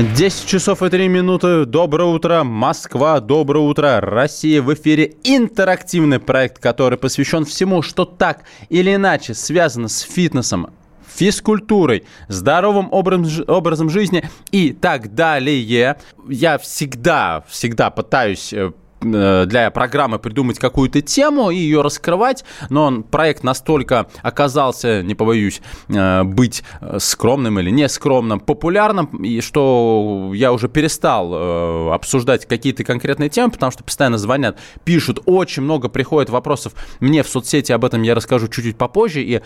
10 часов и 3 минуты. Доброе утро, Москва. Доброе утро, Россия. В эфире интерактивный проект, который посвящен всему, что так или иначе связано с фитнесом, физкультурой, здоровым образом, жизни и так далее. Я всегда, всегда пытаюсь э, для программы придумать какую-то тему и ее раскрывать, но он, проект настолько оказался, не побоюсь, э, быть скромным или не скромным, популярным, и что я уже перестал э, обсуждать какие-то конкретные темы, потому что постоянно звонят, пишут, очень много приходит вопросов. Мне в соцсети, об этом я расскажу чуть-чуть попозже, и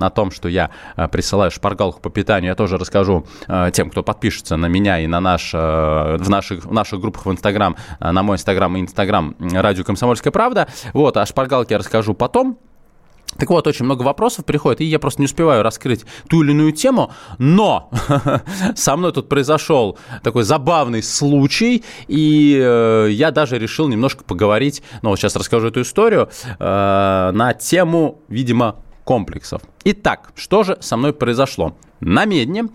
о том, что я э, присылаю шпаргалку по питанию, я тоже расскажу тем, кто подпишется на меня и на наш, в наших, в наших группах в Инстаграм, на мой Инстаграм и Инстаграм радио «Комсомольская правда». Вот, о шпаргалке я расскажу потом. Так вот, очень много вопросов приходит, и я просто не успеваю раскрыть ту или иную тему, но со мной тут произошел такой забавный случай, и э, я даже решил немножко поговорить, ну вот сейчас расскажу эту историю, э, на тему, видимо, комплексов. Итак, что же со мной произошло? На Медне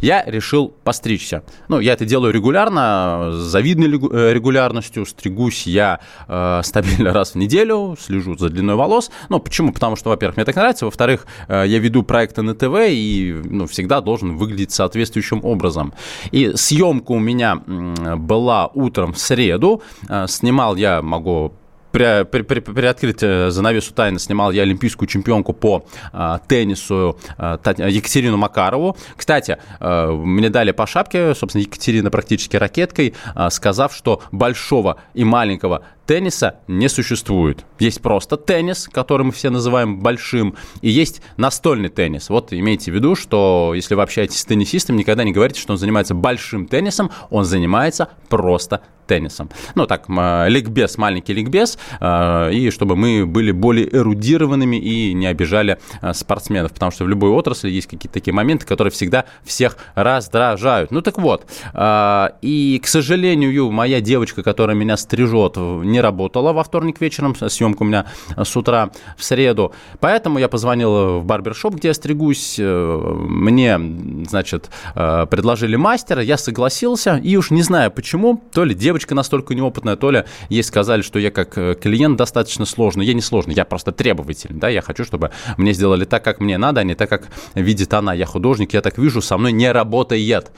я решил постричься. Ну, я это делаю регулярно, с завидной э, регулярностью. Стригусь я э, стабильно раз в неделю, слежу за длиной волос. Ну, почему? Потому что, во-первых, мне так нравится. Во-вторых, э, я веду проекты на ТВ и ну, всегда должен выглядеть соответствующим образом. И съемка у меня была утром в среду. Э, снимал я, могу при, при, при, приоткрыть э, занавесу тайны снимал я олимпийскую чемпионку по а, теннису а, Екатерину Макарову. Кстати, а, мне дали по шапке, собственно, Екатерина практически ракеткой, а, сказав, что большого и маленького тенниса не существует. Есть просто теннис, который мы все называем большим, и есть настольный теннис. Вот имейте в виду, что если вы общаетесь с теннисистом, никогда не говорите, что он занимается большим теннисом, он занимается просто теннисом. Ну, так, ликбез, маленький ликбез, э, и чтобы мы были более эрудированными и не обижали э, спортсменов, потому что в любой отрасли есть какие-то такие моменты, которые всегда всех раздражают. Ну, так вот, э, и, к сожалению, моя девочка, которая меня стрижет, не работала во вторник вечером, съемка у меня с утра в среду, поэтому я позвонил в барбершоп, где я стригусь, э, мне, значит, э, предложили мастера, я согласился, и уж не знаю почему, то ли девочка настолько неопытная, то ли ей сказали, что я как э, клиент достаточно сложный, я не сложный, я просто требовательный, да, я хочу, чтобы мне сделали так, как мне надо, а не так, как видит она, я художник, я так вижу, со мной не работает.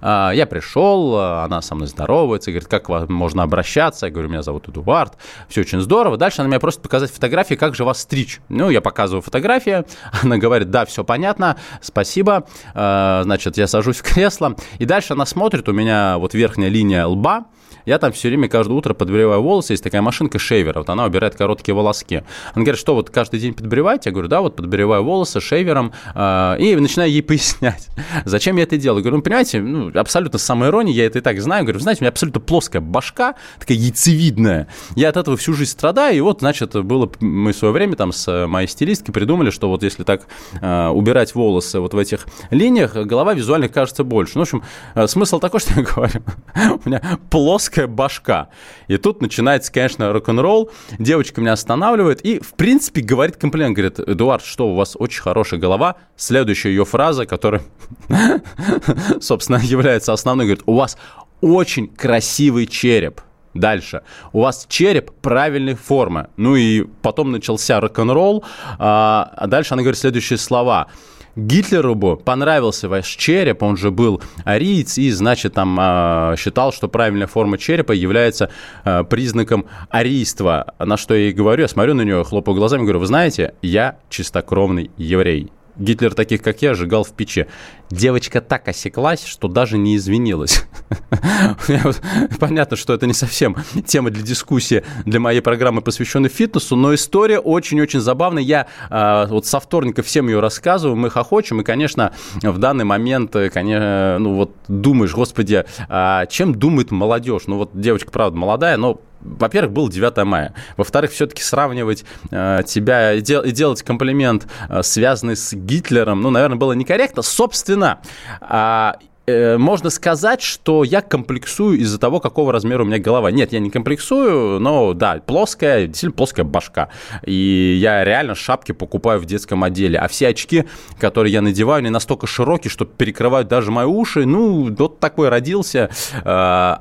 А, я пришел, она со мной здоровается, говорит, как можно обращаться, я говорю, меня зовут Эдуард, все очень здорово. Дальше она меня просит показать фотографии, как же вас стричь. Ну, я показываю фотографии, она говорит, да, все понятно, спасибо. А, значит, я сажусь в кресло, и дальше она смотрит, у меня вот верхняя линия лба, я там все время каждое утро подбриваю волосы, есть такая машинка шейвера, вот она убирает короткие волоски. Она говорит, что вот каждый день подбриваете? Я говорю, да, вот подбриваю волосы шейвером, э, и начинаю ей пояснять, зачем я это делаю. Я говорю, ну, понимаете, ну, абсолютно с самоиронией, я это и так знаю. Я говорю, знаете, у меня абсолютно плоская башка, такая яйцевидная. Я от этого всю жизнь страдаю, и вот, значит, было, мы в свое время там с моей стилисткой придумали, что вот если так э, убирать волосы вот в этих линиях, голова визуально кажется больше. Ну, в общем, э, смысл такой, что я говорю, у меня плоская башка. И тут начинается, конечно, рок-н-ролл. Девочка меня останавливает и, в принципе, говорит комплимент. Говорит, Эдуард, что у вас очень хорошая голова. Следующая ее фраза, которая, собственно, является основной, говорит, у вас очень красивый череп. Дальше. У вас череп правильной формы. Ну и потом начался рок-н-ролл. А дальше она говорит следующие слова. Гитлеру бы понравился ваш череп, он же был ариец, и, значит, там э, считал, что правильная форма черепа является э, признаком арийства. На что я и говорю, я смотрю на нее, хлопаю глазами, говорю, вы знаете, я чистокровный еврей. Гитлер таких, как я, сжигал в печи. Девочка так осеклась, что даже не извинилась. Понятно, что это не совсем тема для дискуссии для моей программы, посвященной фитнесу, но история очень-очень забавная. Я а, вот со вторника всем ее рассказываю, мы хохочем, и, конечно, в данный момент, э, конечно, ну вот думаешь, господи, а чем думает молодежь? Ну вот девочка, правда, молодая, но во-первых, был 9 мая. Во-вторых, все-таки сравнивать э, тебя и, дел, и делать комплимент, э, связанный с Гитлером, ну, наверное, было некорректно. Собственно, э, э, можно сказать, что я комплексую из-за того, какого размера у меня голова. Нет, я не комплексую, но да, плоская, действительно плоская башка. И я реально шапки покупаю в детском отделе. А все очки, которые я надеваю, они настолько широкие, что перекрывают даже мои уши. Ну, вот такой родился. Э,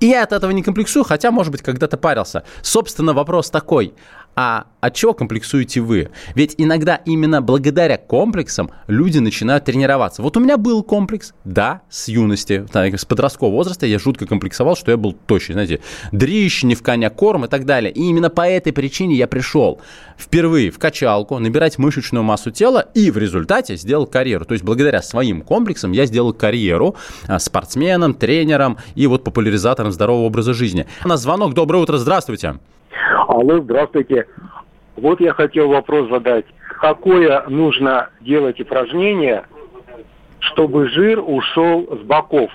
и я от этого не комплексую, хотя, может быть, когда-то парился. Собственно, вопрос такой. А от чего комплексуете вы? Ведь иногда именно благодаря комплексам люди начинают тренироваться. Вот у меня был комплекс, да, с юности, с подросткового возраста я жутко комплексовал, что я был тощий, знаете, дрищ, не в коня корм и так далее. И именно по этой причине я пришел впервые в качалку, набирать мышечную массу тела и в результате сделал карьеру. То есть благодаря своим комплексам я сделал карьеру а, спортсменом, тренером и вот популяризатором здорового образа жизни. У нас звонок. Доброе утро, здравствуйте. Алло, здравствуйте. Вот я хотел вопрос задать. Какое нужно делать упражнение, чтобы жир ушел с боков?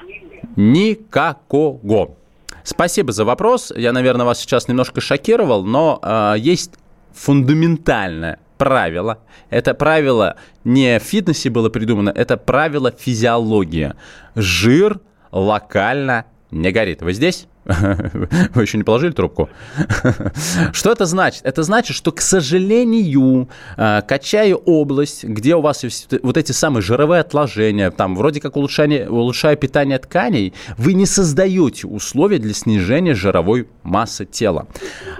Никакого. Спасибо за вопрос. Я, наверное, вас сейчас немножко шокировал, но э, есть фундаментальное правило. Это правило не в фитнесе было придумано, это правило физиологии. Жир локально не горит. Вы здесь? Вы еще не положили трубку? Что это значит? Это значит, что, к сожалению, э, качая область, где у вас вот эти самые жировые отложения, там вроде как улучшение, улучшая питание тканей, вы не создаете условия для снижения жировой массы тела.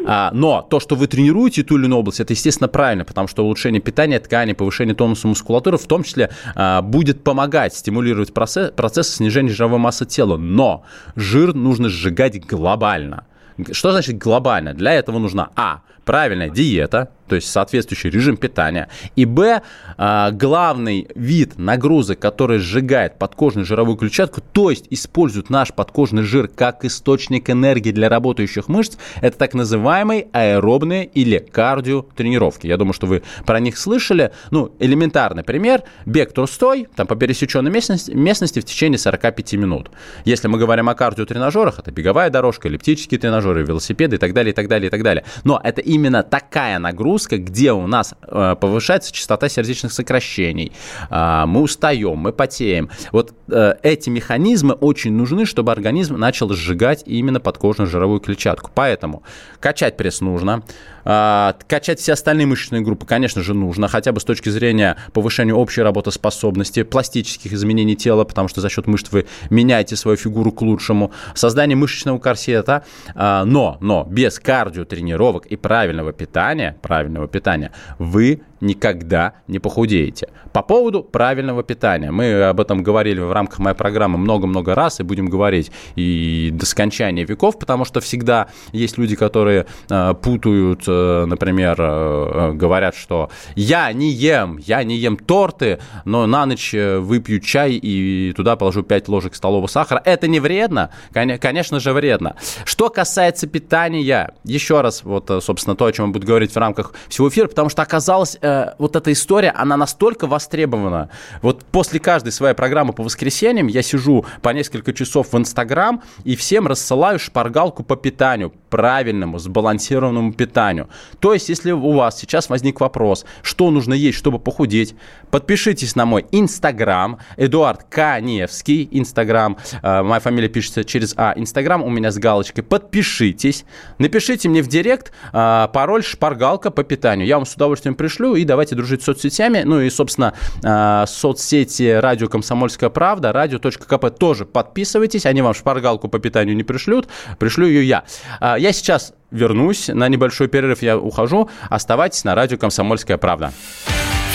А, но то, что вы тренируете ту или иную область, это, естественно, правильно, потому что улучшение питания тканей, повышение тонуса мускулатуры в том числе а, будет помогать стимулировать процесс, процесс снижения жировой массы тела. Но жир нужно сжигать глобально. Что значит глобально? Для этого нужна А. Правильная диета, то есть соответствующий режим питания. И Б, а, главный вид нагрузок, который сжигает подкожную жировую клетчатку, то есть использует наш подкожный жир как источник энергии для работающих мышц, это так называемые аэробные или кардиотренировки. Я думаю, что вы про них слышали. Ну, элементарный пример. Бег трустой, там по пересеченной местности, местности в течение 45 минут. Если мы говорим о кардиотренажерах, это беговая дорожка, эллиптические тренажеры, велосипеды и так далее, и так далее, и так далее. Но это именно такая нагрузка, нагрузка, где у нас э, повышается частота сердечных сокращений, э, мы устаем, мы потеем. Вот э, эти механизмы очень нужны, чтобы организм начал сжигать именно подкожную жировую клетчатку. Поэтому качать пресс нужно, а, качать все остальные мышечные группы, конечно же, нужно, хотя бы с точки зрения повышения общей работоспособности, пластических изменений тела, потому что за счет мышц вы меняете свою фигуру к лучшему, создание мышечного корсета, а, но, но без кардиотренировок и правильного питания, правильного питания, вы никогда не похудеете. По поводу правильного питания. Мы об этом говорили в рамках моей программы много-много раз и будем говорить и до скончания веков, потому что всегда есть люди, которые э, путают, э, например, э, говорят, что я не ем, я не ем торты, но на ночь э, выпью чай и туда положу 5 ложек столового сахара. Это не вредно? Конечно же вредно. Что касается питания, еще раз, вот, э, собственно, то, о чем я буду говорить в рамках всего эфира, потому что оказалось э, вот эта история, она настолько востребована. Вот после каждой своей программы по воскресеньям я сижу по несколько часов в Инстаграм и всем рассылаю шпаргалку по питанию, правильному, сбалансированному питанию. То есть, если у вас сейчас возник вопрос, что нужно есть, чтобы похудеть, подпишитесь на мой Инстаграм, Эдуард Каневский, Инстаграм, э, моя фамилия пишется через А, Инстаграм у меня с галочкой, подпишитесь, напишите мне в директ э, пароль шпаргалка по питанию, я вам с удовольствием пришлю и давайте дружить с соцсетями. Ну и, собственно, э, соцсети радио «Комсомольская правда», радио.кп тоже подписывайтесь. Они вам шпаргалку по питанию не пришлют, пришлю ее я. Э, я сейчас вернусь, на небольшой перерыв я ухожу. Оставайтесь на радио «Комсомольская правда».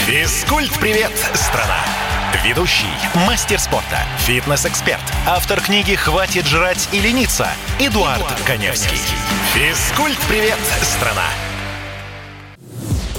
Физкульт-привет, страна! Ведущий, мастер спорта, фитнес-эксперт, автор книги «Хватит жрать и лениться» Эдуард, Эдуард Коневский. Физкульт-привет, страна!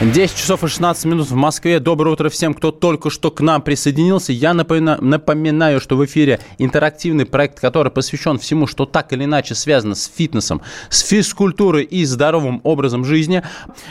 10 часов и 16 минут в Москве. Доброе утро всем, кто только что к нам присоединился. Я напоминаю, напоминаю, что в эфире интерактивный проект, который посвящен всему, что так или иначе связано с фитнесом, с физкультурой и здоровым образом жизни.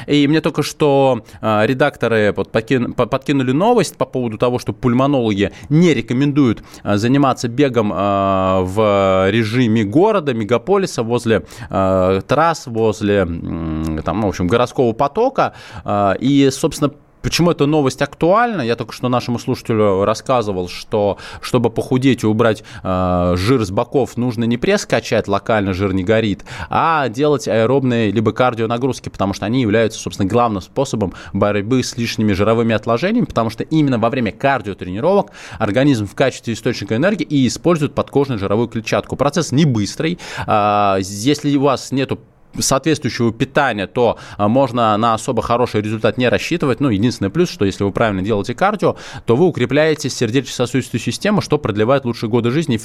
И мне только что э, редакторы вот, подкин, подкинули новость по поводу того, что пульмонологи не рекомендуют э, заниматься бегом э, в режиме города, мегаполиса, возле э, трасс, возле э, там, в общем, городского потока. Э, и, собственно, Почему эта новость актуальна? Я только что нашему слушателю рассказывал, что чтобы похудеть и убрать э, жир с боков, нужно не пресс качать, локально жир не горит, а делать аэробные либо кардионагрузки, потому что они являются, собственно, главным способом борьбы с лишними жировыми отложениями, потому что именно во время кардиотренировок организм в качестве источника энергии и использует подкожную жировую клетчатку. Процесс не быстрый. Э, если у вас нету соответствующего питания, то а, можно на особо хороший результат не рассчитывать. Ну, единственный плюс, что если вы правильно делаете кардио, то вы укрепляете сердечно-сосудистую систему, что продлевает лучшие годы жизни,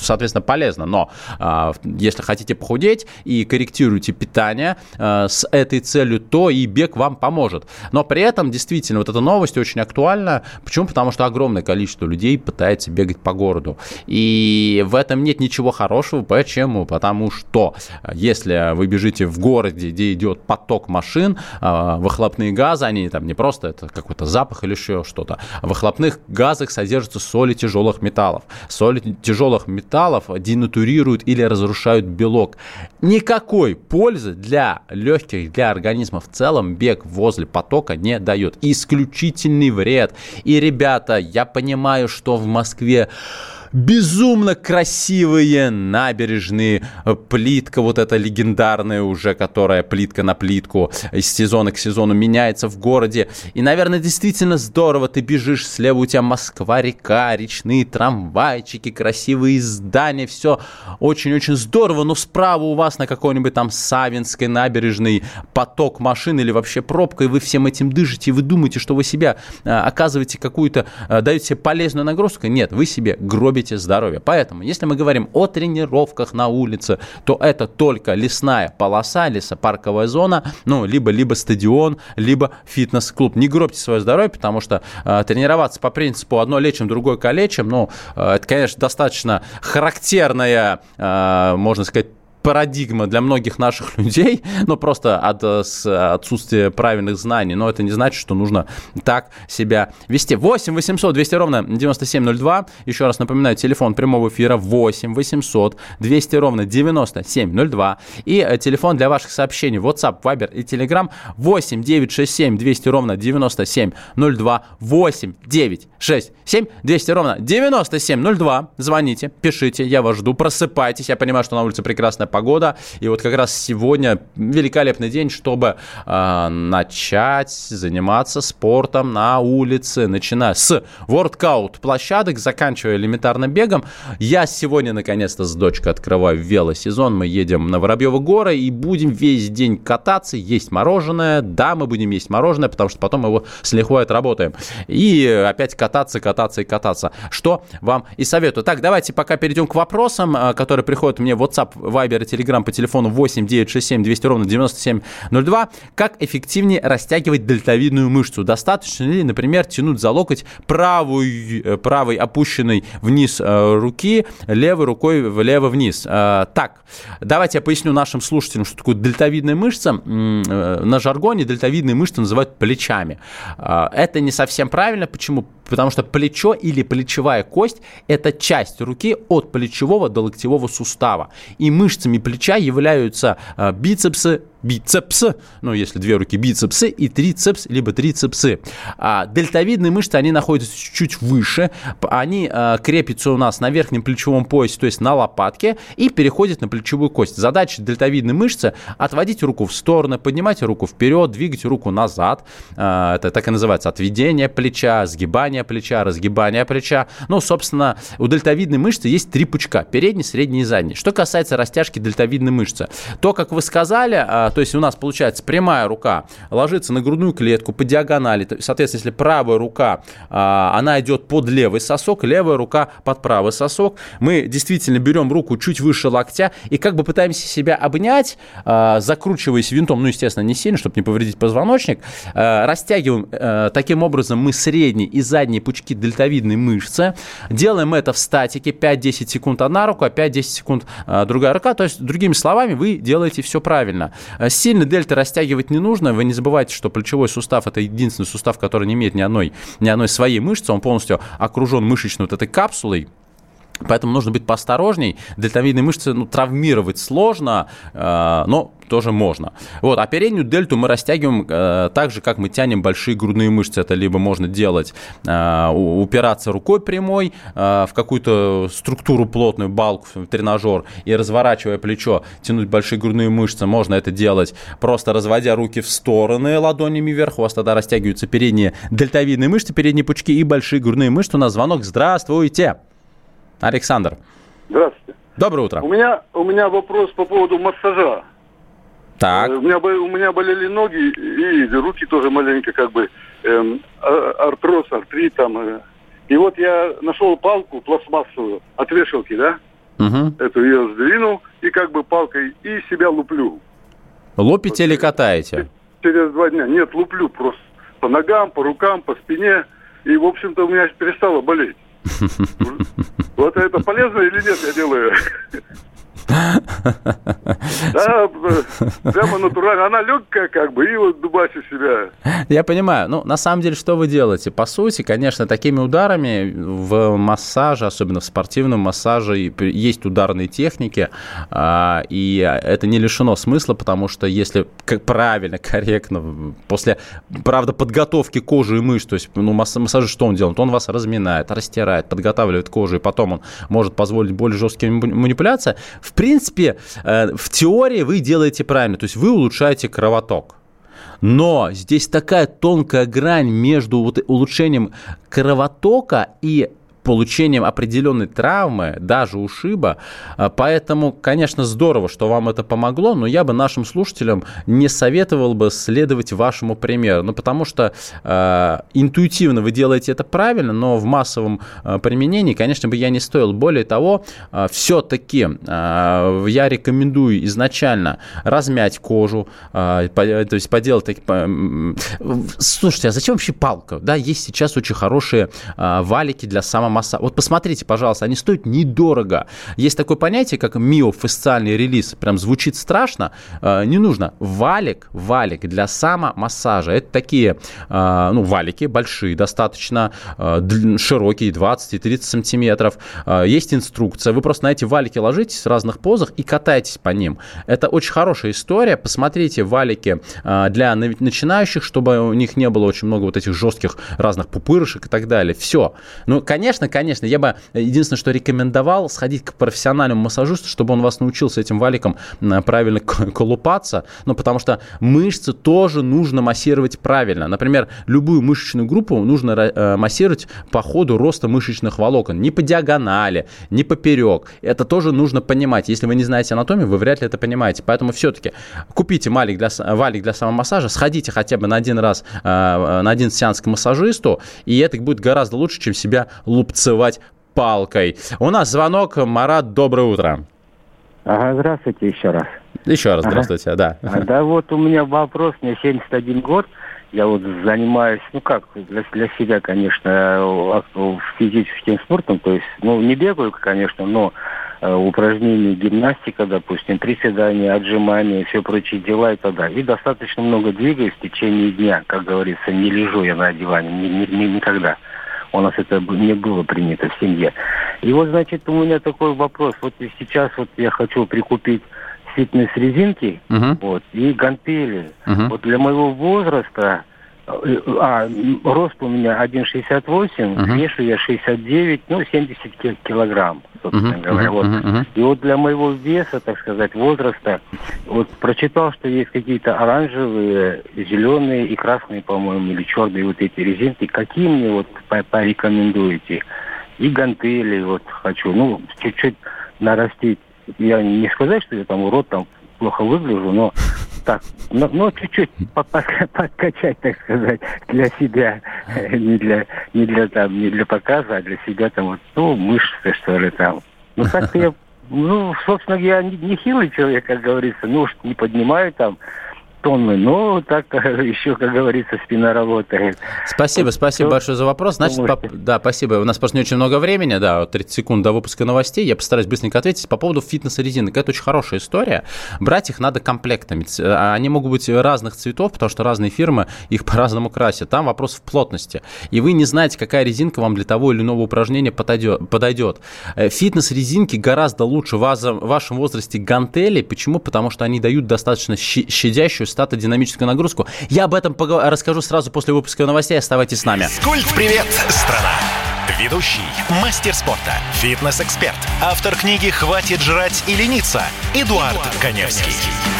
соответственно, полезно. Но а, если хотите похудеть и корректируете питание а, с этой целью, то и бег вам поможет. Но при этом, действительно, вот эта новость очень актуальна. Почему? Потому что огромное количество людей пытается бегать по городу. И в этом нет ничего хорошего. Почему? Потому что если вы бежите бежите в городе, где идет поток машин, а, выхлопные газы, они там не просто это какой-то запах или еще что-то, а в выхлопных газах содержатся соли тяжелых металлов. Соли тяжелых металлов денатурируют или разрушают белок. Никакой пользы для легких, для организма в целом бег возле потока не дает. Исключительный вред. И, ребята, я понимаю, что в Москве безумно красивые набережные, плитка вот эта легендарная уже, которая плитка на плитку из сезона к сезону меняется в городе. И, наверное, действительно здорово, ты бежишь, слева у тебя Москва-река, речные трамвайчики, красивые здания, все очень-очень здорово, но справа у вас на какой-нибудь там Савинской набережной поток машин или вообще пробка, и вы всем этим дышите, и вы думаете, что вы себя э, оказываете какую-то, э, даете себе полезную нагрузку. Нет, вы себе гробите губите здоровье. Поэтому, если мы говорим о тренировках на улице, то это только лесная полоса, лесопарковая зона, ну, либо, либо стадион, либо фитнес-клуб. Не гробьте свое здоровье, потому что э, тренироваться по принципу одно лечим, другое калечим, ну, э, это, конечно, достаточно характерная, э, можно сказать, парадигма для многих наших людей, но просто от э, отсутствия правильных знаний. Но это не значит, что нужно так себя вести. 8 800 200 ровно 9702. Еще раз напоминаю, телефон прямого эфира 8 800 200 ровно 9702. И э, телефон для ваших сообщений WhatsApp, Viber и Telegram 8 967 200 ровно 9702. 8 9 6 7 200 ровно 9702. Звоните, пишите, я вас жду, просыпайтесь. Я понимаю, что на улице прекрасная погода. И вот как раз сегодня великолепный день, чтобы э, начать заниматься спортом на улице, начиная с воркаут площадок, заканчивая элементарно бегом. Я сегодня наконец-то с дочкой открываю велосезон. Мы едем на Воробьевы горы и будем весь день кататься, есть мороженое. Да, мы будем есть мороженое, потому что потом его с лихвой отработаем. И опять кататься, кататься и кататься. Что вам и советую. Так, давайте пока перейдем к вопросам, а, которые приходят мне в WhatsApp, Viber Viber Telegram по телефону 8 967 200 ровно 9702. Как эффективнее растягивать дельтовидную мышцу? Достаточно ли, например, тянуть за локоть правой, э, правой опущенной вниз э, руки, левой рукой влево-вниз? Э, так, давайте я поясню нашим слушателям, что такое дельтовидная мышца. На жаргоне дельтовидные мышцы называют плечами. Это не совсем правильно. Почему? Потому что плечо или плечевая кость – это часть руки от плечевого до локтевого сустава. И мышцами плеча являются а, бицепсы, бицепс, ну, если две руки бицепсы, и трицепс, либо трицепсы. А дельтовидные мышцы, они находятся чуть выше, они а, крепятся у нас на верхнем плечевом поясе, то есть на лопатке, и переходят на плечевую кость. Задача дельтовидной мышцы – отводить руку в сторону, поднимать руку вперед, двигать руку назад. А, это так и называется отведение плеча, сгибание плеча, разгибание плеча. Ну, собственно, у дельтовидной мышцы есть три пучка – передний, средний и задний. Что касается растяжки дельтовидной мышцы, то, как вы сказали, а, то есть у нас получается прямая рука ложится на грудную клетку по диагонали, соответственно, если правая рука, а, она идет под левый сосок, левая рука под правый сосок, мы действительно берем руку чуть выше локтя и как бы пытаемся себя обнять, а, закручиваясь винтом, ну, естественно, не сильно, чтобы не повредить позвоночник, а, растягиваем таким образом мы средние и задние пучки дельтовидной мышцы, делаем это в статике 5-10 секунд одна рука, 5-10 секунд другая рука, то есть, другими словами, вы делаете все правильно. Э, сильно дельты растягивать не нужно. Вы не забывайте, что плечевой сустав – это единственный сустав, который не имеет ни одной, ни одной своей мышцы. Он полностью окружен мышечной вот этой капсулой. Поэтому нужно быть поосторожней. Дельтовидные мышцы ну, травмировать сложно, э, но тоже можно. Вот, а переднюю дельту мы растягиваем э, так же, как мы тянем большие грудные мышцы. Это либо можно делать, э, упираться рукой прямой э, в какую-то структуру плотную, балку, тренажер, и разворачивая плечо, тянуть большие грудные мышцы. Можно это делать просто разводя руки в стороны ладонями вверх. У вас тогда растягиваются передние дельтовидные мышцы, передние пучки и большие грудные мышцы. У нас звонок. Здравствуйте! Александр. Здравствуйте. Доброе утро. У меня, у меня вопрос по поводу массажа. Так. Э, у меня, у меня болели ноги и руки тоже маленько как бы эм, а, артроз, артрит там. Э. И вот я нашел палку пластмассовую от вешалки, да? Угу. Эту ее сдвинул и как бы палкой и себя луплю. Лупите вот, или катаете? Через два дня. Нет, луплю просто по ногам, по рукам, по спине. И, в общем-то, у меня перестало болеть. Вот это полезно или нет, я делаю. Да, прямо натурально. Она легкая, как бы, и вот дубасит себя. Я понимаю. Ну, на самом деле, что вы делаете? По сути, конечно, такими ударами в массаже, особенно в спортивном массаже, есть ударные техники, а, и это не лишено смысла, потому что если правильно, корректно, после, правда, подготовки кожи и мышц, то есть, ну, массаж, что он делает? Он вас разминает, растирает, подготавливает кожу, и потом он может позволить более жесткие манипуляции. В принципе, э, в теории вы делаете правильно, то есть вы улучшаете кровоток. Но здесь такая тонкая грань между улучшением кровотока и получением определенной травмы, даже ушиба. А, поэтому, конечно, здорово, что вам это помогло, но я бы нашим слушателям не советовал бы следовать вашему примеру. Ну, потому что э, интуитивно вы делаете это правильно, но в массовом э, применении, конечно бы, я не стоил. Более того, э, все-таки э, я рекомендую изначально размять кожу, э, по, то есть поделать... По, слушайте, а зачем вообще палка? Да, есть сейчас очень хорошие э, валики для самомассажа масса. Вот посмотрите, пожалуйста, они стоят недорого. Есть такое понятие, как миофасциальный релиз. Прям звучит страшно. Э, не нужно. Валик, валик для самомассажа. Это такие, э, ну, валики большие, достаточно э, широкие, 20 и 30 сантиметров. Есть инструкция. Вы просто на эти валики ложитесь в разных позах и катаетесь по ним. Это очень хорошая история. Посмотрите валики для начинающих, чтобы у них не было очень много вот этих жестких разных пупырышек и так далее. Все. Ну, конечно, конечно, я бы единственное, что рекомендовал, сходить к профессиональному массажисту, чтобы он вас научился этим валиком правильно колупаться, ну, потому что мышцы тоже нужно массировать правильно. Например, любую мышечную группу нужно э, массировать по ходу роста мышечных волокон, не по диагонали, не поперек. Это тоже нужно понимать. Если вы не знаете анатомию, вы вряд ли это понимаете. Поэтому все-таки купите валик для, валик для самомассажа, сходите хотя бы на один раз, э, на один сеанс к массажисту, и это будет гораздо лучше, чем себя лупцевать лупцевать палкой. У нас звонок. Марат, доброе утро. Ага, здравствуйте еще раз. Еще раз здравствуйте, ага. да. Да вот у меня вопрос, мне 71 год, я вот занимаюсь, ну как, для, для себя, конечно, физическим спортом, то есть, ну, не бегаю, конечно, но э, упражнения, гимнастика, допустим, приседания, отжимания, все прочие дела и так далее. И достаточно много двигаюсь в течение дня, как говорится, не лежу я на диване, ни, ни, ни, никогда. У нас это не было принято в семье. И вот, значит, у меня такой вопрос. Вот сейчас вот я хочу прикупить фитнес-резинки Мгм. вот, и гантели. Мгм. Вот для моего возраста, а, рост у меня 1,68, Мгм. вешу я 69, ну, 70 ки- килограмм, собственно Мгм. говоря. Вот. Мгм. И вот для моего веса, так сказать, возраста, вот прочитал, что есть какие-то оранжевые, зеленые и красные, по-моему, или черные вот эти резинки. Какие мне вот по- порекомендуете? И гантели вот хочу, ну, чуть-чуть нарастить. Я не сказать, что я там урод, там плохо выгляжу, но так, но, но чуть-чуть по- по- подкачать, так сказать, для себя, не для, не для там, не для показа, а для себя там вот, ну, мышцы, что ли, там. Ну, так-то я, ну, собственно, я не, не хилый человек, как говорится, ну, уж не поднимаю там тонны, но так еще, как говорится, спина работает. Спасибо, Вот спасибо всё. большое за вопрос. Значит, по- да, спасибо. У нас просто не очень много времени, да, вот 30 секунд до выпуска новостей. Я постараюсь быстренько ответить по поводу фитнес-резинок. Это очень хорошая история. Брать их надо комплектами. А Они могут быть разных цветов, потому что разные фирмы их по-разному красят. Там вопрос в плотности. И вы не знаете, какая резинка вам для того или иного упражнения подойдет. Э, Фитнес-резинки гораздо лучше в вашем возрасте гантели. Почему? Потому что они дают достаточно щи- щадящую статодинамическую нагрузку. Я об этом расскажу сразу после выпуска новостей. Оставайтесь с нами. Физкульт-привет, страна! Ведущий, мастер спорта, фитнес-эксперт, автор книги «Хватит жрать и лениться» Эдуард, Коневский.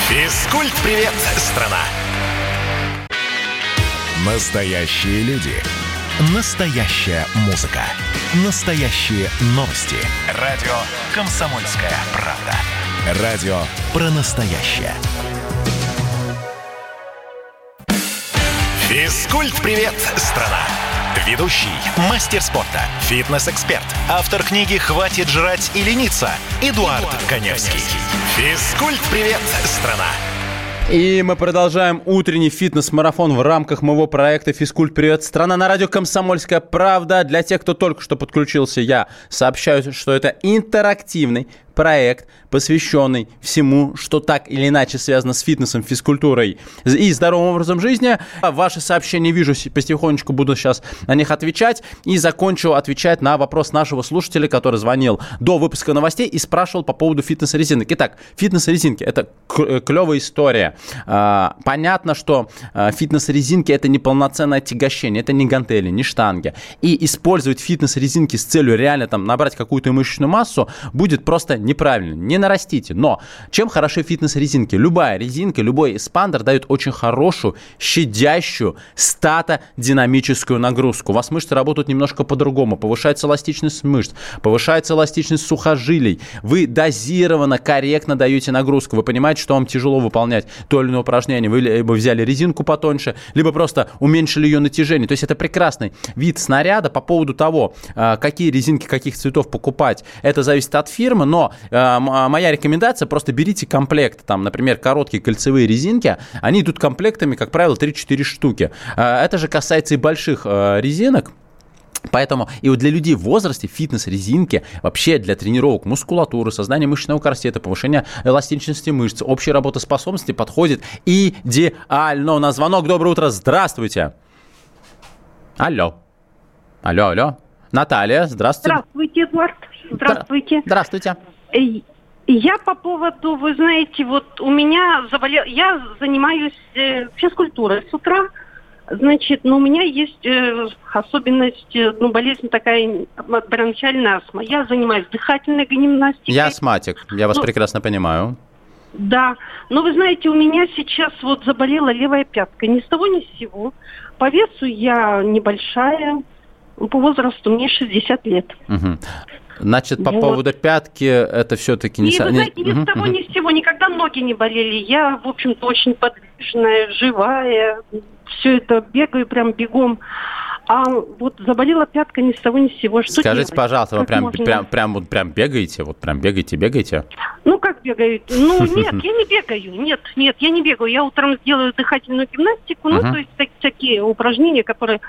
Физкульт-привет, страна! Настоящие люди. Настоящая музыка. Настоящие новости. Радио «Комсомольская правда». Радио про настоящее. Физкульт-привет, страна! Ведущий, мастер спорта, фитнес-эксперт, автор книги «Хватит жрать и лениться» Эдуард, Коневский. Физкульт-привет, страна! И мы продолжаем утренний фитнес-марафон в рамках моего проекта «Физкульт. Привет, страна» на радио «Комсомольская правда». Для тех, кто только что подключился, я сообщаю, что это интерактивный проект, посвященный всему, что так или иначе связано с фитнесом, физкультурой и здоровым образом жизни. Ваши сообщения вижу, потихонечку буду сейчас на них отвечать. И закончу отвечать на вопрос нашего слушателя, который звонил до выпуска новостей и спрашивал по поводу фитнес-резинок. Итак, фитнес-резинки – это к- клевая история. А, Понятно, что а, фитнес-резинки – это не полноценное отягощение, это не гантели, не штанги. И использовать фитнес-резинки с целью реально там набрать какую-то мышечную массу будет просто неправильно. Не нарастите. Но чем хороши фитнес-резинки? Любая резинка, любой эспандер дает очень хорошую, щадящую, статодинамическую нагрузку. У вас мышцы работают немножко по-другому. Повышается эластичность мышц, повышается эластичность сухожилий. Вы дозированно, корректно даете нагрузку. Вы понимаете, что вам тяжело выполнять то или иное упражнение. Вы либо взяли резинку потоньше, либо просто уменьшили ее натяжение. То есть это прекрасный вид снаряда по поводу того, а, какие резинки каких цветов покупать. Это зависит от фирмы, но м- а, моя рекомендация просто берите комплект. Там, например, короткие кольцевые резинки, они идут комплектами, как правило, 3-4 штуки. А, Это же касается и больших а, резинок. Поэтому и вот для людей в возрасте фитнес-резинки вообще для тренировок мускулатуры, создания мышечного корсета, повышения эластичности мышц, общей работоспособности подходит идеально. На звонок. Доброе утро. Здравствуйте. Алло. Алло, алло. Наталья, здравствуйте. Здравствуйте, Эдуард. Здравствуйте. Здравствуйте. Э, Я по поводу, вы знаете, вот у меня заболел, я занимаюсь э, физкультурой с утра, значит, но у меня есть э, особенность, э, ну, болезнь такая, бронхиальная астма. Я занимаюсь дыхательной гимнастикой. Я астматик, я вас Ну, прекрасно понимаю. Да, но вы знаете, у меня сейчас вот заболела левая пятка. Ни с того, ни с сего. По весу я небольшая, по возрасту мне 60 лет. Мгм. Значит, по Вот. поводу пятки, это все-таки не... И вы знаете, ни с того, ни с сего, никогда ноги не болели. Я, в общем-то, очень подвижная, живая. Все это бегаю прям бегом. А вот заболела пятка ни с того, ни с сего. Что Скажите, делать? пожалуйста, вы прям, можно? прям, прям, вот прям бегаете? Вот прям бегаете, бегаете? Ну, как бегают? Ну, нет, я не бегаю. Нет, нет, я не бегаю. Я утром сделаю дыхательную гимнастику, ну, то есть такие упражнения, которые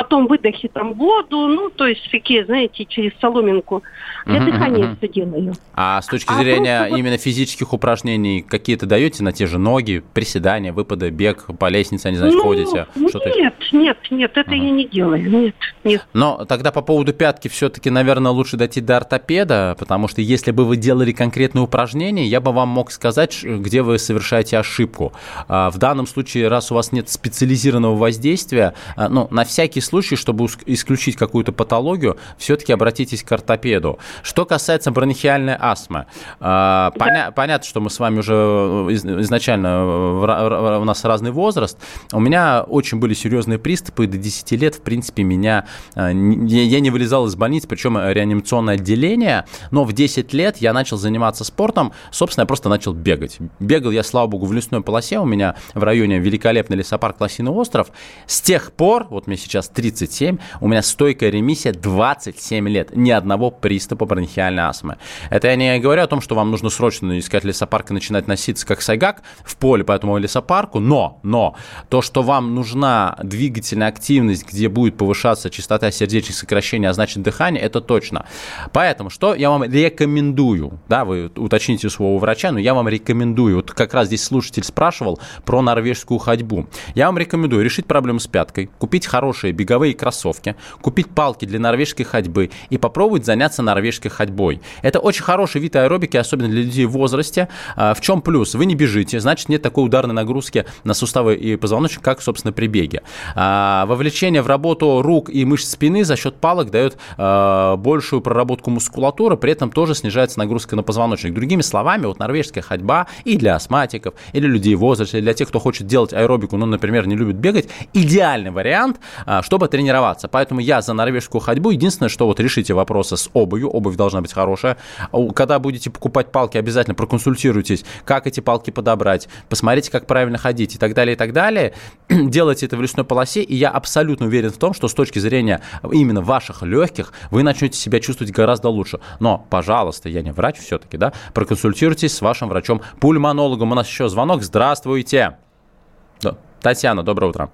потом выдохи там воду, ну, то есть такие, знаете, через соломинку. Для Мгм, дыхания мгм. все делаю. А с точки А зрения вот- именно физических упражнений, какие-то даете на те же ноги, приседания, выпады, бег по лестнице, не знаю, ну, ходите? Что-то еще? нет, нет, нет, это я не делаю. Нет, нет. Но тогда по поводу пятки все-таки, наверное, лучше дойти до ортопеда, потому что если бы вы делали конкретные упражнения, я бы вам мог сказать, где вы совершаете ошибку. А, в данном случае, раз у вас нет специализированного воздействия, а, ну, на всякий случай, чтобы исключить какую-то патологию, все-таки обратитесь к ортопеду. Что касается бронхиальной астмы, а, поня- понятно, что мы с вами уже изначально, у нас разный возраст. У меня очень были серьезные приступы, до 10 лет, в принципе, меня, я не вылезал из больницы, причем реанимационное отделение, но в 10 лет я начал заниматься спортом, собственно, я просто начал бегать. Бегал я, слава богу, в лесной полосе, у меня в районе великолепный лесопарк Лосиный остров. С тех пор, вот мне сейчас 37, у меня стойкая ремиссия 27 лет, ни одного приступа бронхиальной астмы. Это я не говорю о том, что вам нужно срочно искать лесопарк и начинать носиться как сайгак в поле по этому лесопарку, но, но, то, что вам нужна двигательная активность, где будет повышаться частота сердечных сокращений, а значит дыхание, это точно. Поэтому, что я вам рекомендую, да, вы уточните у своего врача, но я вам рекомендую, вот как раз здесь слушатель спрашивал про норвежскую ходьбу. Я вам рекомендую решить проблему с пяткой, купить хорошие беговые кроссовки, купить палки для норвежской ходьбы и попробовать заняться норвежской ходьбой. Это очень хороший вид аэробики, особенно для людей в возрасте. А, в чем плюс? Вы не бежите, значит нет такой ударной нагрузки на суставы и позвоночник, как, собственно, при беге. А, вовлечение в работу рук и мышц спины за счет палок дает а, большую проработку мускулатуры, при этом тоже снижается нагрузка на позвоночник. Другими словами, вот норвежская ходьба и для астматиков, и для людей в возрасте, и для тех, кто хочет делать аэробику, но, например, не любит бегать, идеальный вариант, чтобы тренироваться. Поэтому я за норвежскую ходьбу. Единственное, что вот решите вопросы с обувью. Обувь должна быть хорошая. Когда будете покупать палки, обязательно проконсультируйтесь, как эти палки подобрать, посмотрите, как правильно ходить и так далее, и так далее. Делайте это в лесной полосе, и я абсолютно уверен в том, что с точки зрения именно ваших легких вы начнете себя чувствовать гораздо лучше. Но, пожалуйста, я не врач все-таки, да, проконсультируйтесь с вашим врачом-пульмонологом. У нас еще звонок. Здравствуйте. Татьяна, доброе утро.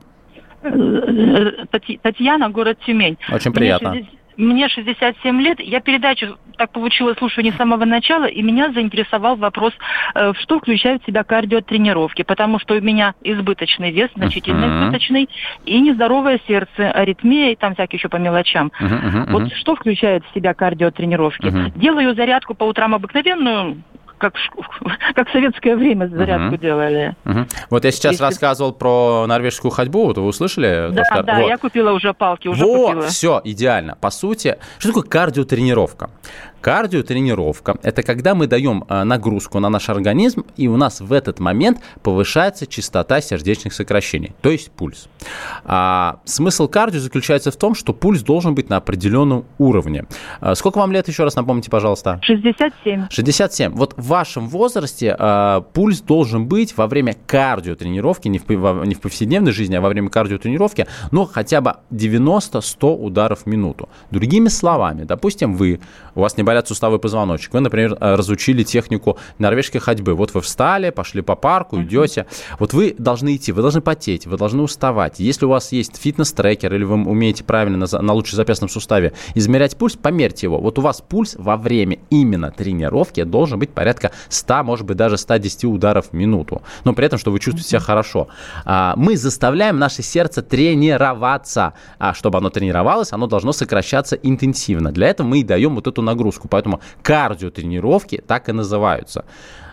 Татьяна, город Тюмень. Очень приятно. Мне 67 лет, я передачу так получила, слушаю не с самого начала, и меня заинтересовал вопрос, э, что включают в себя кардиотренировки, потому что у меня избыточный вес, значительно uh-huh. избыточный, и нездоровое сердце, аритмия, и там всякие еще по мелочам. Uh-huh, uh-huh, вот что включает в себя кардиотренировки? Uh-huh. Делаю зарядку по утрам обыкновенную, как, как в советское время зарядку угу. делали. Угу. Вот я сейчас Если... рассказывал про норвежскую ходьбу, вот вы услышали? Да, то, да, вот. я купила уже палки, уже вот, купила. все, идеально. По сути, что такое кардиотренировка? Кардиотренировка – это когда мы даем э, нагрузку на наш организм, и у нас в этот момент повышается частота сердечных сокращений, то есть пульс. А смысл кардио заключается в том, что пульс должен быть на определенном уровне. А сколько вам лет, еще раз напомните, пожалуйста? 67. 67. Вот в вашем возрасте а, пульс должен быть во время кардиотренировки, не в, не в повседневной жизни, а во время кардиотренировки, но хотя бы 90-100 ударов в минуту. Другими словами, допустим, вы, у вас небольшой болят суставы позвоночник. Вы, например, э, разучили технику норвежской ходьбы. Вот вы встали, пошли по парку, идете. Вот вы должны идти, вы должны потеть, вы должны уставать. Если у вас есть фитнес-трекер или вы умеете правильно на, на лучезапястном суставе измерять пульс, померьте его. Вот у вас пульс во время именно тренировки должен быть порядка 100, может быть, даже 110 ударов в минуту. Но при этом, что вы чувствуете себя хорошо. А, мы заставляем наше сердце тренироваться. А чтобы оно тренировалось, оно должно сокращаться интенсивно. Для этого мы и даем вот эту нагрузку нагрузку. Поэтому кардиотренировки так и называются.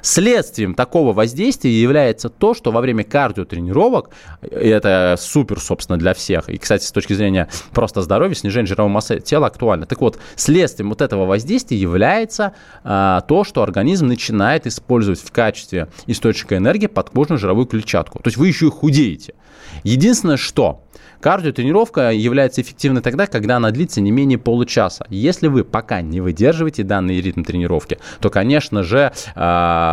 Следствием такого воздействия является то, что во время кардиотренировок, и это супер, собственно, для всех, и, кстати, с точки зрения просто здоровья, снижение жировой массы тела актуально. Так вот, следствием вот этого воздействия является а, то, что организм начинает использовать в качестве источника энергии подкожную жировую клетчатку. То есть вы еще и худеете. Единственное, что Кардиотренировка является эффективной тогда, когда она длится не менее получаса. Если вы пока не выдерживаете данный ритм тренировки, то, конечно же, а,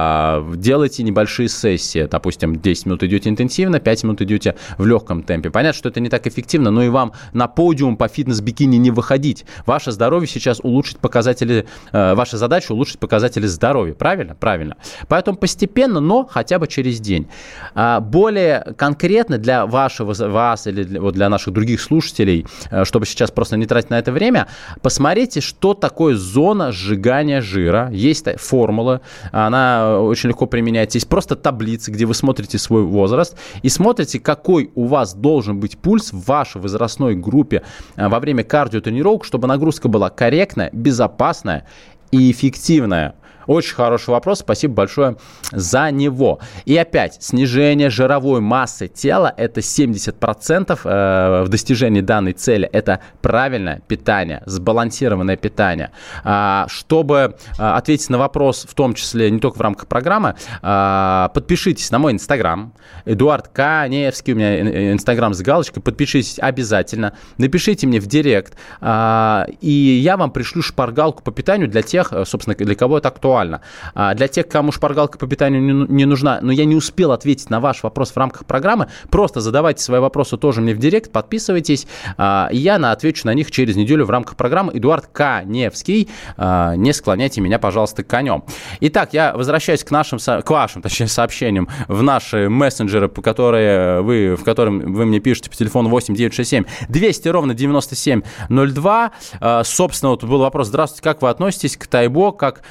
делайте небольшие сессии. Допустим, 10 минут идете интенсивно, 5 минут идете в легком темпе. Понятно, что это не так эффективно, но и вам на подиум по фитнес-бикини не выходить. Ваше здоровье сейчас улучшить показатели, а, ваша задача улучшить показатели здоровья. Правильно? Правильно. Поэтому постепенно, но хотя бы через день. А, более конкретно для вашего, вас или для, вот для наших других слушателей, э, чтобы сейчас просто не тратить на это время, посмотрите, что такое зона сжигания жира. Есть формула, она очень легко применяется. Есть просто таблицы, где вы смотрите свой возраст и смотрите, какой у вас должен быть пульс в вашей возрастной группе э, во время кардиотренировок, чтобы нагрузка была корректная, безопасная и эффективная. Очень хороший вопрос, спасибо большое за него. И опять, снижение жировой массы тела – это 70% э, в достижении данной цели. Это правильное питание, сбалансированное питание. А, чтобы а, ответить на вопрос, в том числе не только в рамках программы, а, подпишитесь на мой инстаграм, Эдуард Каневский, у меня инстаграм с галочкой, подпишитесь обязательно, напишите мне в директ, и я вам пришлю шпаргалку по питанию для тех, собственно, для кого это актуально. Для тех, кому шпаргалка по питанию не нужна, но я не успел ответить на ваш вопрос в рамках программы, просто задавайте свои вопросы тоже мне в директ, подписывайтесь, и я на отвечу на них через неделю в рамках программы. Эдуард Каневский, не склоняйте меня, пожалуйста, к конем. Итак, я возвращаюсь к нашим, к вашим, точнее, сообщениям в наши мессенджеры, по которые вы, в котором вы мне пишете по телефону 8 967 200 ровно 9702. Собственно, вот был вопрос, здравствуйте, как вы относитесь к тайбо, как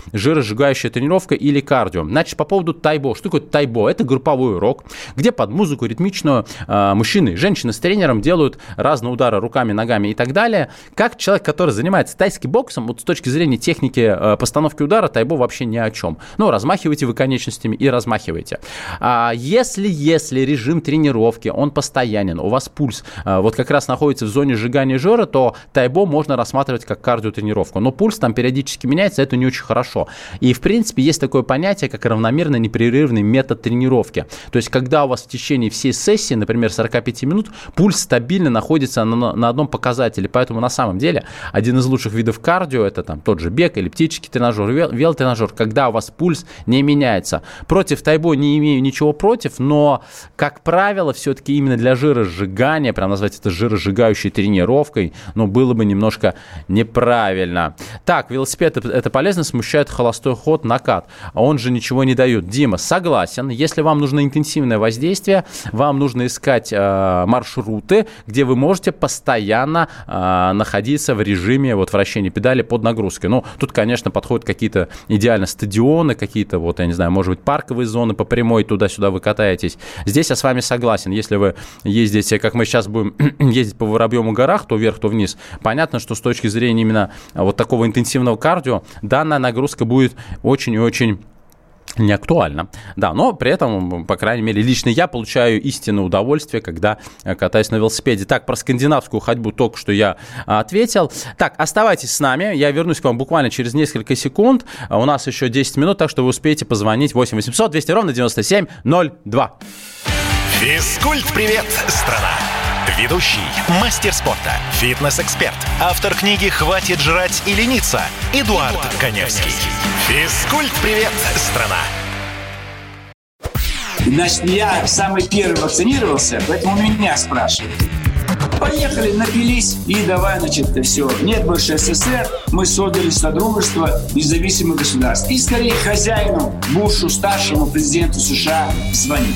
жиросжигающая тренировка или кардио? Значит, по поводу тайбо. Что такое тайбо? Это групповой урок, где под музыку ритмичную мужчины и женщины с тренером делают разные удары руками, ногами и так далее. Как человек, который занимается тайским боксом, вот с точки зрения техники э, постановки удара, тайбо вообще ни о чем. Ну, размахивайте вы конечностями и размахивайте. А если, если режим тренировки, он постоянен, у вас пульс э, вот как раз находится в зоне сжигания жира, то тайбо можно рассматривать как кардиотренировку. Но пульс там периодически меняется, это не очень хорошо. И, в принципе, есть такое понятие, как равномерно непрерывный метод тренировки. То есть, когда у вас в течение всей сессии, например, 45 минут, пульс стабильно находится на, на одном показателе. Поэтому, на самом деле, один из лучших видов кардио, это там тот же бег, эллиптический тренажер, велотренажер, когда у вас пульс не меняется. Против тайбо не имею ничего против, но, как правило, все-таки именно для жиросжигания, прям назвать это жиросжигающей тренировкой, ну, было бы немножко неправильно. Так, велосипед это полезно, смущает холостой ход, накат. А он же ничего не дает. Дима, согласен. Если вам нужно интенсивное воздействие, вам нужно искать э, маршруты, где вы можете постоянно э, находиться в режиме вот вращения педали под нагрузкой. Ну, тут, конечно, подходят какие-то идеально стадионы, какие-то, вот, я не знаю, может быть, парковые зоны по прямой, туда-сюда вы катаетесь. Здесь я с вами согласен. Если вы ездите, как мы сейчас будем ездить по Воробьему горах, то вверх, то вниз, понятно, что с точки зрения именно вот такого интенсивного кардио, данная нагрузка будет очень и очень не актуально. Да, но при этом, по крайней мере, лично я получаю истинное удовольствие, когда э, катаюсь на велосипеде. Так, про скандинавскую ходьбу только что я а, ответил. Так, оставайтесь с нами. Я вернусь к вам буквально через несколько секунд. А у нас еще 10 минут, так что вы успеете позвонить 8 800 200 ровно 9702. Физкульт-привет, страна! Ведущий, мастер спорта, фитнес-эксперт, автор книги «Хватит жрать и лениться» Эдуард, Эдуард Коневский. Физкульт-привет, страна! Значит, я самый первый вакцинировался, поэтому меня спрашивают. Поехали, напились и давай, значит, все. Нет больше СССР, мы создали Содружество независимых государств. И скорее хозяину, Бушу, старшему президенту США звонить.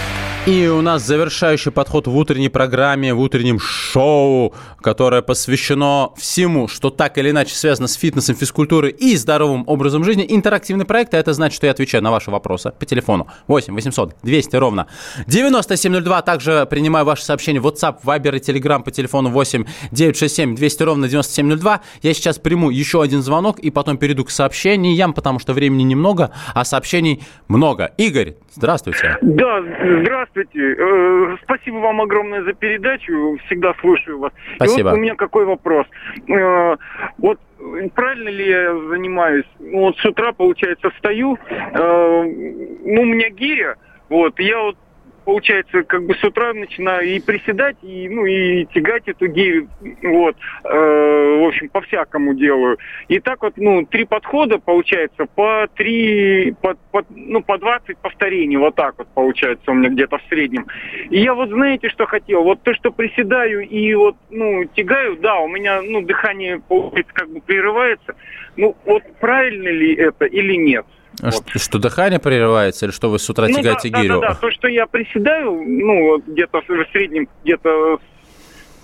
И у нас завершающий подход в утренней программе, в утреннем шоу, которое посвящено всему, что так или иначе связано с фитнесом, физкультурой и здоровым образом жизни. Интерактивный проект, а это значит, что я отвечаю на ваши вопросы по телефону 8 800 200 ровно 9702. Также принимаю ваши сообщения в WhatsApp, Viber и Telegram по телефону 8 967 200 ровно 9702. Я сейчас приму еще один звонок и потом перейду к сообщениям, потому что времени немного, а сообщений много. Игорь, здравствуйте. Да, здравствуйте здравствуйте. Э, спасибо вам огромное за передачу. Всегда слушаю вас. Спасибо. И вот у меня какой вопрос. Э, вот правильно ли я занимаюсь? Ну, вот с утра, получается, встаю, э, ну, у меня гиря, вот, я вот получается, как бы с утра начинаю и приседать, и, ну, и тягать эту гирю, вот, э, в общем, по-всякому делаю. И так вот, ну, три подхода, получается, по три, по, по, ну, по 20 повторений, вот так вот получается у меня где-то в среднем. И я вот, знаете, что хотел? Вот то, что приседаю и вот, ну, тягаю, да, у меня, ну, дыхание, как бы прерывается. Ну, вот правильно ли это или нет? Вот. Что, что дыхание прерывается или что вы с утра ну, тягаете да, гирю? Да, да, да, то, что я приседаю, ну, где-то в среднем, где-то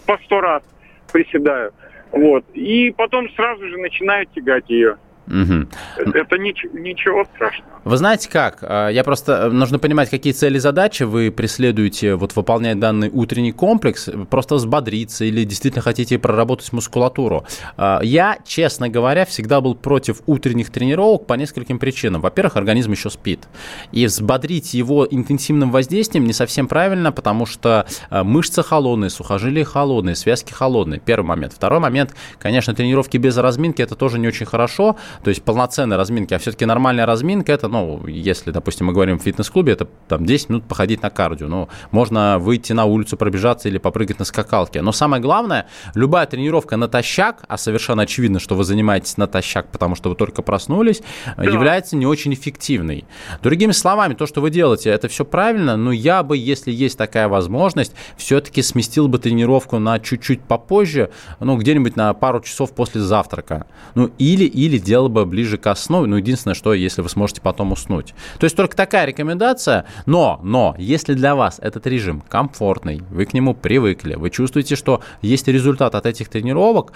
по сто раз приседаю, вот, и потом сразу же начинаю тягать ее. Угу. Это, это ничего, ничего страшного. Вы знаете как? А, я просто... Э, нужно понимать, какие цели и задачи вы преследуете, вот выполняя данный утренний комплекс, просто взбодриться или действительно хотите проработать мускулатуру. А, я, честно говоря, всегда был против утренних тренировок по нескольким причинам. Во-первых, организм еще спит. И взбодрить его интенсивным воздействием не совсем правильно, потому что э, мышцы холодные, сухожилия холодные, связки холодные. Первый момент. Второй момент, конечно, тренировки без разминки это тоже не очень хорошо, то есть полноценной разминки, а все-таки нормальная разминка, это, если, допустим, мы говорим в фитнес-клубе, это там 10 минут походить на кардио, ну, можно выйти на улицу, пробежаться или попрыгать на скакалке. Но самое главное, любая тренировка натощак, а совершенно очевидно, что вы занимаетесь натощак, потому что вы только проснулись, да. является не очень эффективной. Другими словами, то, что вы делаете, это все правильно, но я бы, если есть такая возможность, все-таки сместил бы тренировку на чуть-чуть попозже, ну, где-нибудь на пару часов после завтрака. Ну, или, или делал бы ближе к основе. Ну, единственное, что если вы сможете потом уснуть. То есть только такая рекомендация. Но, но, если для вас этот режим комфортный, вы к нему привыкли, вы чувствуете, что есть результат от этих тренировок,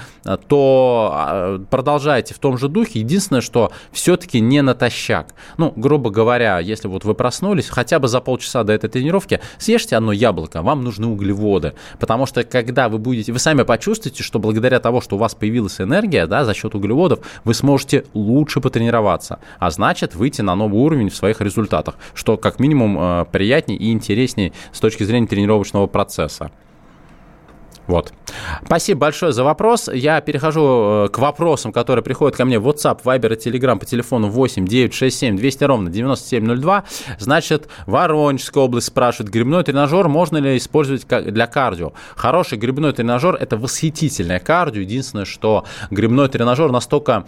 то а, продолжайте в том же духе. Единственное, что все-таки не натощак. Ну, грубо говоря, если вот вы проснулись, хотя бы за полчаса до этой тренировки съешьте одно яблоко, вам нужны углеводы. Потому что когда вы будете, вы сами почувствуете, что благодаря того, что у вас появилась энергия, да, за счет углеводов, вы сможете лучше потренироваться, а значит выйти на новый уровень в своих результатах, что как минимум э, приятнее и интереснее с точки зрения тренировочного процесса. Вот. Спасибо большое за вопрос. Я перехожу э, к вопросам, которые приходят ко мне в WhatsApp, Viber и Telegram по телефону 8 967 200 ровно 9702. Значит, Воронежская область спрашивает, грибной тренажер можно ли использовать для кардио? Хороший грибной тренажер – это восхитительное кардио. Единственное, что грибной тренажер настолько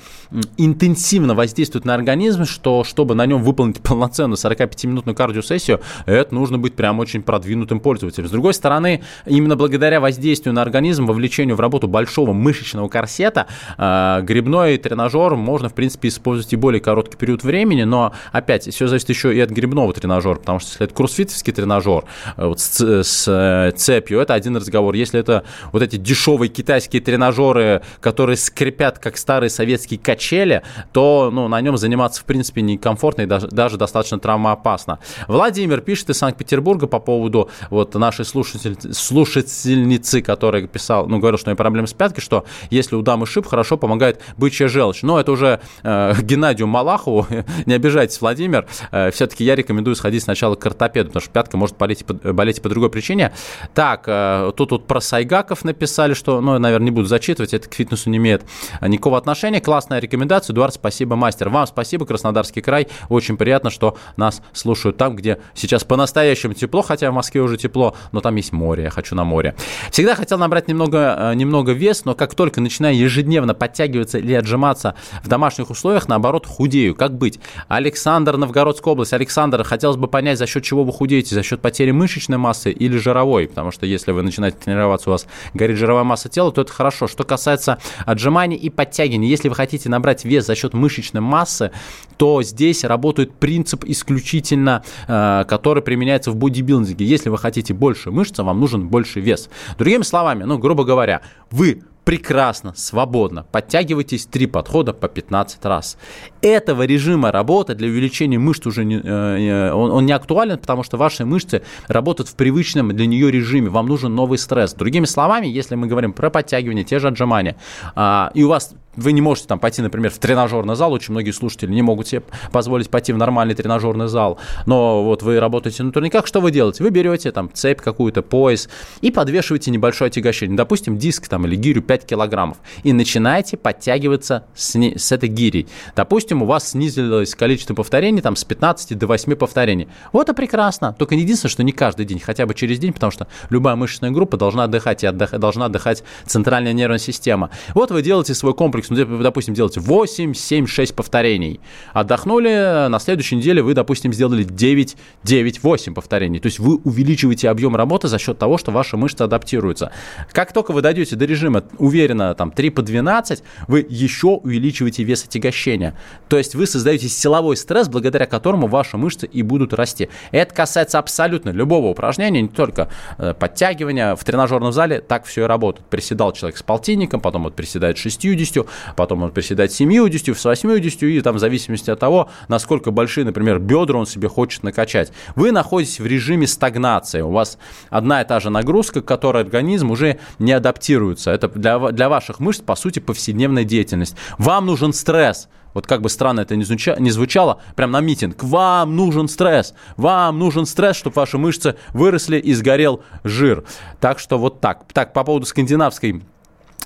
интенсивно воздействует на организм, что чтобы на нем выполнить полноценную 45-минутную кардиосессию, это нужно быть прям очень продвинутым пользователем. С другой стороны, именно благодаря воздействию воздействию на организм, вовлечению в работу большого мышечного корсета, э, грибной тренажер можно, в принципе, использовать и более короткий период времени, но, опять, все зависит еще и от грибного тренажера, потому что если это кроссфитовский тренажер э, вот с, с э, цепью, это один разговор. Если это вот эти дешевые китайские тренажеры, которые скрипят, как старые советские качели, то ну, на нем заниматься, в принципе, некомфортно и даже, даже достаточно травмоопасно. Владимир пишет из Санкт-Петербурга по поводу вот нашей слушатель, слушательницы, который писал, ну, говорил, что у него проблемы с пяткой, что если у дамы шип, хорошо помогает бычья желчь. Но это уже э, Геннадию Малахову, не обижайтесь, Владимир, э, все-таки я рекомендую сходить сначала к ортопеду, потому что пятка может болеть, болеть по другой причине. Так, э, тут вот про Сайгаков написали, что, ну, наверное, не буду зачитывать, это к фитнесу не имеет никакого отношения. Классная рекомендация, Эдуард, спасибо, мастер. Вам спасибо, Краснодарский край, очень приятно, что нас слушают там, где сейчас по-настоящему тепло, хотя в Москве уже тепло, но там есть море, я хочу на море. Всегда хотел набрать немного, э, немного вес, но как только начинаю ежедневно подтягиваться или отжиматься в домашних условиях, наоборот, худею. Как быть? Александр, Новгородская область. Александр, хотелось бы понять, за счет чего вы худеете? За счет потери мышечной массы или жировой? Потому что если вы начинаете тренироваться, у вас горит жировая масса тела, то это хорошо. Что касается отжиманий и подтягиваний, если вы хотите набрать вес за счет мышечной массы, то здесь работает принцип исключительно, э, который применяется в бодибилдинге. Если вы хотите больше мышц, вам нужен больше вес. Другими ну, грубо говоря, вы прекрасно, свободно подтягивайтесь три подхода по 15 раз. Этого режима работы для увеличения мышц уже не, э, он, он не актуален, потому что ваши мышцы работают в привычном для нее режиме. Вам нужен новый стресс. Другими словами, если мы говорим про подтягивание, те же отжимания, э, и у вас вы не можете там пойти, например, в тренажерный зал, очень многие слушатели не могут себе позволить пойти в нормальный тренажерный зал, но вот вы работаете на турниках, что вы делаете? Вы берете там цепь какую-то, пояс и подвешиваете небольшое отягощение, допустим, диск там или гирю 5 килограммов, и начинаете подтягиваться с, не, с этой гирей. Допустим, у вас снизилось количество повторений там с 15 до 8 повторений. Вот и прекрасно. Только единственное, что не каждый день, хотя бы через день, потому что любая мышечная группа должна отдыхать, и отдых, должна отдыхать центральная нервная система. Вот вы делаете свой комплекс, ну, допустим, делаете 8, 7, 6 повторений. Отдохнули, на следующей неделе вы, допустим, сделали 9, 9, 8 повторений. То есть вы увеличиваете объем работы за счет того, что ваши мышцы адаптируются. Как только вы дойдете до режима уверенно там 3 по 12, вы еще увеличиваете вес отягощения. То есть вы создаете силовой стресс, благодаря которому ваши мышцы и будут расти. Это касается абсолютно любого упражнения, не только э, подтягивания. В тренажерном зале так все и работает. Приседал человек с полтинником, потом вот приседает 60, потом он приседает 70, с 80, и там в зависимости от того, насколько большие, например, бедра он себе хочет накачать. Вы находитесь в режиме стагнации. У вас одна и та же нагрузка, к которой организм уже не адаптируется. Это для, для ваших мышц, по сути, повседневная деятельность. Вам нужен стресс вот как бы странно это не звучало, не звучало, прям на митинг, вам нужен стресс, вам нужен стресс, чтобы ваши мышцы выросли и сгорел жир. Так что вот так. Так, по поводу скандинавской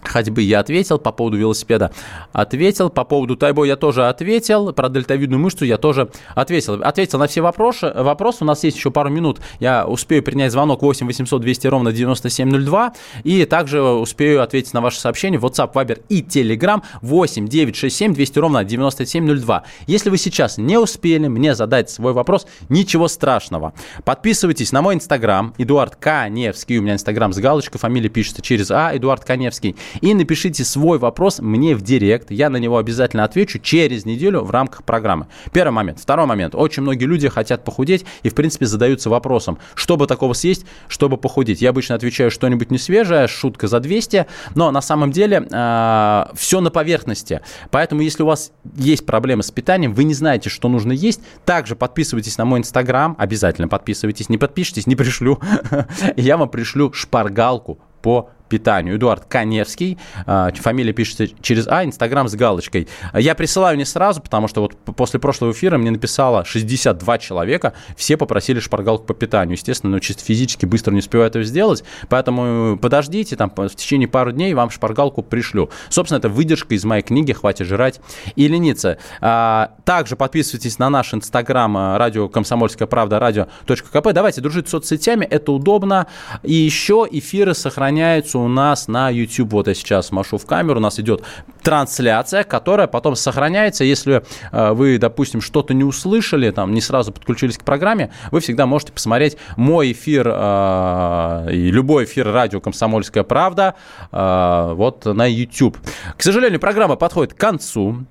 ходьбы я ответил, по поводу велосипеда. Ответил, по поводу тайбо я тоже ответил, про дельтовидную мышцу я тоже ответил. Ответил на все вопросы. Вопрос, у нас есть еще пару минут, я успею принять звонок 8 800 200 ровно 9702, и также успею ответить на ваши сообщения. WhatsApp, Viber и Telegram 8 967 200 ровно 9702. Если вы сейчас не успели мне задать свой вопрос, ничего страшного. Подписывайтесь на мой инстаграм, Эдуард Каневский, у меня инстаграм с галочкой, фамилия пишется через А, Эдуард Каневский и напишите свой вопрос мне в директ. Я на него обязательно отвечу через неделю в рамках программы. Первый момент. Второй момент. Очень многие люди хотят похудеть и, в принципе, задаются вопросом, что бы такого съесть, чтобы похудеть. Я обычно отвечаю что-нибудь несвежее, шутка за 200, но на самом деле э, а, все на поверхности. Поэтому, если у вас есть проблемы с питанием, вы не знаете, что нужно есть, также подписывайтесь на мой инстаграм, обязательно подписывайтесь. Не подпишитесь, не пришлю. Я вам пришлю шпаргалку по питанию. Эдуард Каневский, а, фамилия пишется через А, Инстаграм с галочкой. Я присылаю не сразу, потому что вот после прошлого эфира мне написало 62 человека, все попросили шпаргалку по питанию. Естественно, ну, чисто физически быстро не успеваю этого сделать, поэтому подождите, там в течение пару дней вам шпаргалку пришлю. Собственно, это выдержка из моей книги «Хватит жрать и лениться». А, также подписывайтесь на наш Инстаграм а, радио «Комсомольская правда», радио.кп. Давайте дружить с соцсетями, это удобно. И еще эфиры сохраняются у нас на YouTube. Вот я сейчас машу в камеру, у нас идет трансляция, которая потом сохраняется. Если э, вы, допустим, что-то не услышали, там, не сразу подключились к программе, вы всегда можете посмотреть мой эфир э, и любой эфир радио «Комсомольская правда» э, вот на YouTube. К сожалению, программа подходит к концу.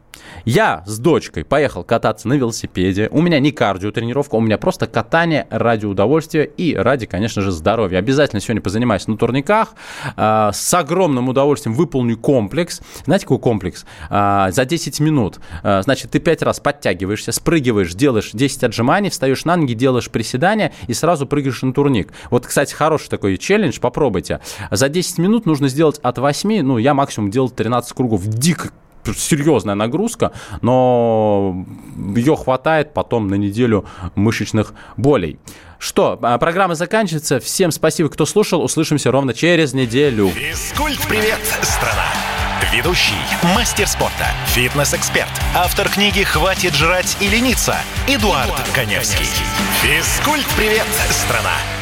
Я с дочкой поехал кататься на велосипеде. У меня не кардио-тренировка, у меня просто катание ради удовольствия и ради, конечно же, здоровья. Обязательно сегодня позанимаюсь на турниках. Э, с огромным удовольствием выполню комплекс. Знаете, какой комплекс? Э, за 10 минут. Э, значит, ты 5 раз подтягиваешься, спрыгиваешь, делаешь 10 отжиманий, встаешь на ноги, делаешь приседания и сразу прыгаешь на турник. Вот, кстати, хороший такой челлендж, попробуйте. За 10 минут нужно сделать от 8, ну, я максимум делал 13 кругов. Дико серьезная нагрузка, но ее хватает потом на неделю мышечных болей. Что, а, программа заканчивается. Всем спасибо, кто слушал. Услышимся ровно через неделю. Физкульт-привет, страна! Ведущий, мастер спорта, фитнес-эксперт, автор книги «Хватит жрать и лениться» Эдуард, Эдуард Коневский. Физкульт-привет, страна!